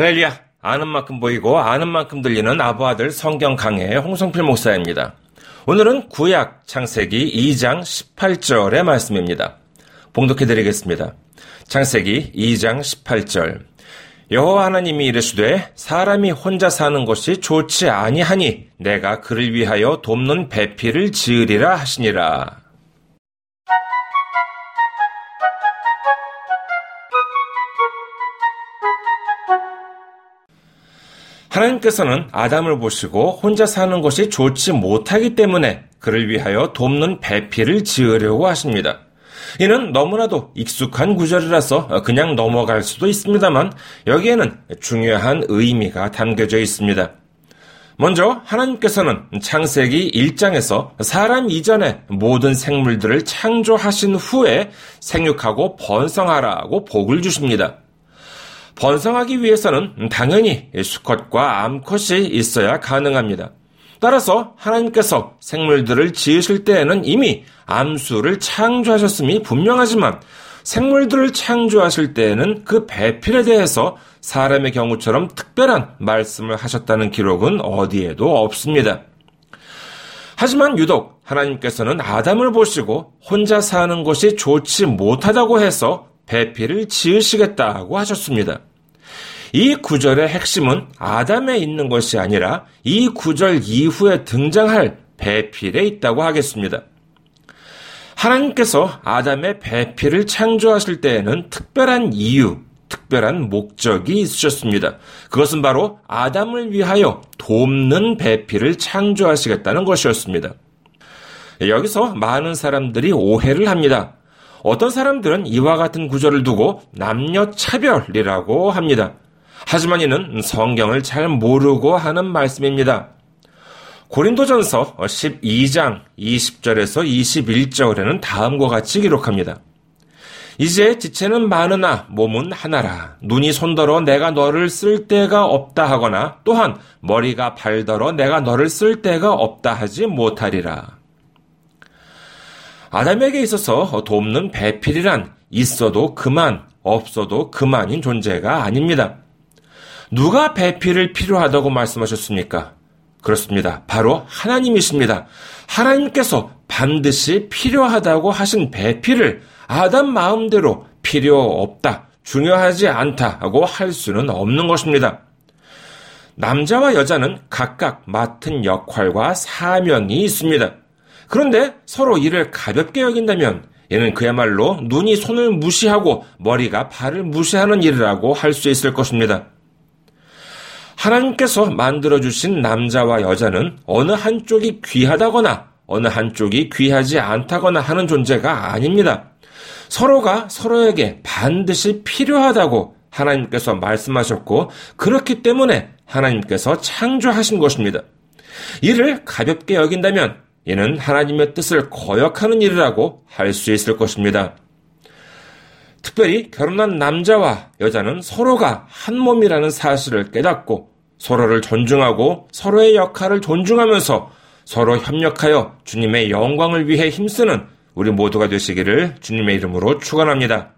할렐루야! 아는 만큼 보이고 아는 만큼 들리는 아부 아들 성경 강해의 홍성필 목사입니다. 오늘은 구약 창세기 2장 18절의 말씀입니다. 봉독해 드리겠습니다. 창세기 2장 18절 여호와 하나님이 이르시되 사람이 혼자 사는 것이 좋지 아니하니 내가 그를 위하여 돕는 배필을 지으리라 하시니라. 하나님께서는 아담을 보시고 혼자 사는 것이 좋지 못하기 때문에 그를 위하여 돕는 배필을 지으려고 하십니다. 이는 너무나도 익숙한 구절이라서 그냥 넘어갈 수도 있습니다만 여기에는 중요한 의미가 담겨져 있습니다. 먼저 하나님께서는 창세기 1장에서 사람 이전에 모든 생물들을 창조하신 후에 생육하고 번성하라고 복을 주십니다. 번성하기 위해서는 당연히 수컷과 암컷이 있어야 가능합니다. 따라서 하나님께서 생물들을 지으실 때에는 이미 암수를 창조하셨음이 분명하지만 생물들을 창조하실 때에는 그 배필에 대해서 사람의 경우처럼 특별한 말씀을 하셨다는 기록은 어디에도 없습니다. 하지만 유독 하나님께서는 아담을 보시고 혼자 사는 것이 좋지 못하다고 해서 배필을 지으시겠다고 하셨습니다. 이 구절의 핵심은 아담에 있는 것이 아니라 이 구절 이후에 등장할 배필에 있다고 하겠습니다. 하나님께서 아담의 배필을 창조하실 때에는 특별한 이유, 특별한 목적이 있으셨습니다. 그것은 바로 아담을 위하여 돕는 배필을 창조하시겠다는 것이었습니다. 여기서 많은 사람들이 오해를 합니다. 어떤 사람들은 이와 같은 구절을 두고 남녀 차별이라고 합니다. 하지만 이는 성경을 잘 모르고 하는 말씀입니다. 고린도전서 12장 20절에서 21절에는 다음과 같이 기록합니다. 이제 지체는 많으나 몸은 하나라. 눈이 손더러 내가 너를 쓸 데가 없다 하거나 또한 머리가 발더러 내가 너를 쓸 데가 없다 하지 못하리라. 아담에게 있어서 돕는 배필이란 있어도 그만, 없어도 그만인 존재가 아닙니다. 누가 배필을 필요하다고 말씀하셨습니까? 그렇습니다. 바로 하나님이십니다. 하나님께서 반드시 필요하다고 하신 배필을 아담 마음대로 필요 없다, 중요하지 않다고 할 수는 없는 것입니다. 남자와 여자는 각각 맡은 역할과 사명이 있습니다. 그런데 서로 이를 가볍게 여긴다면 얘는 그야말로 눈이 손을 무시하고 머리가 발을 무시하는 일이라고 할 수 있을 것입니다. 하나님께서 만들어주신 남자와 여자는 어느 한쪽이 귀하다거나 어느 한쪽이 귀하지 않다거나 하는 존재가 아닙니다. 서로가 서로에게 반드시 필요하다고 하나님께서 말씀하셨고, 그렇기 때문에 하나님께서 창조하신 것입니다. 이를 가볍게 여긴다면, 이는 하나님의 뜻을 거역하는 일이라고 할 수 있을 것입니다. 특별히 결혼한 남자와 여자는 서로가 한 몸이라는 사실을 깨닫고 서로를 존중하고 서로의 역할을 존중하면서 서로 협력하여 주님의 영광을 위해 힘쓰는 우리 모두가 되시기를 주님의 이름으로 축원합니다.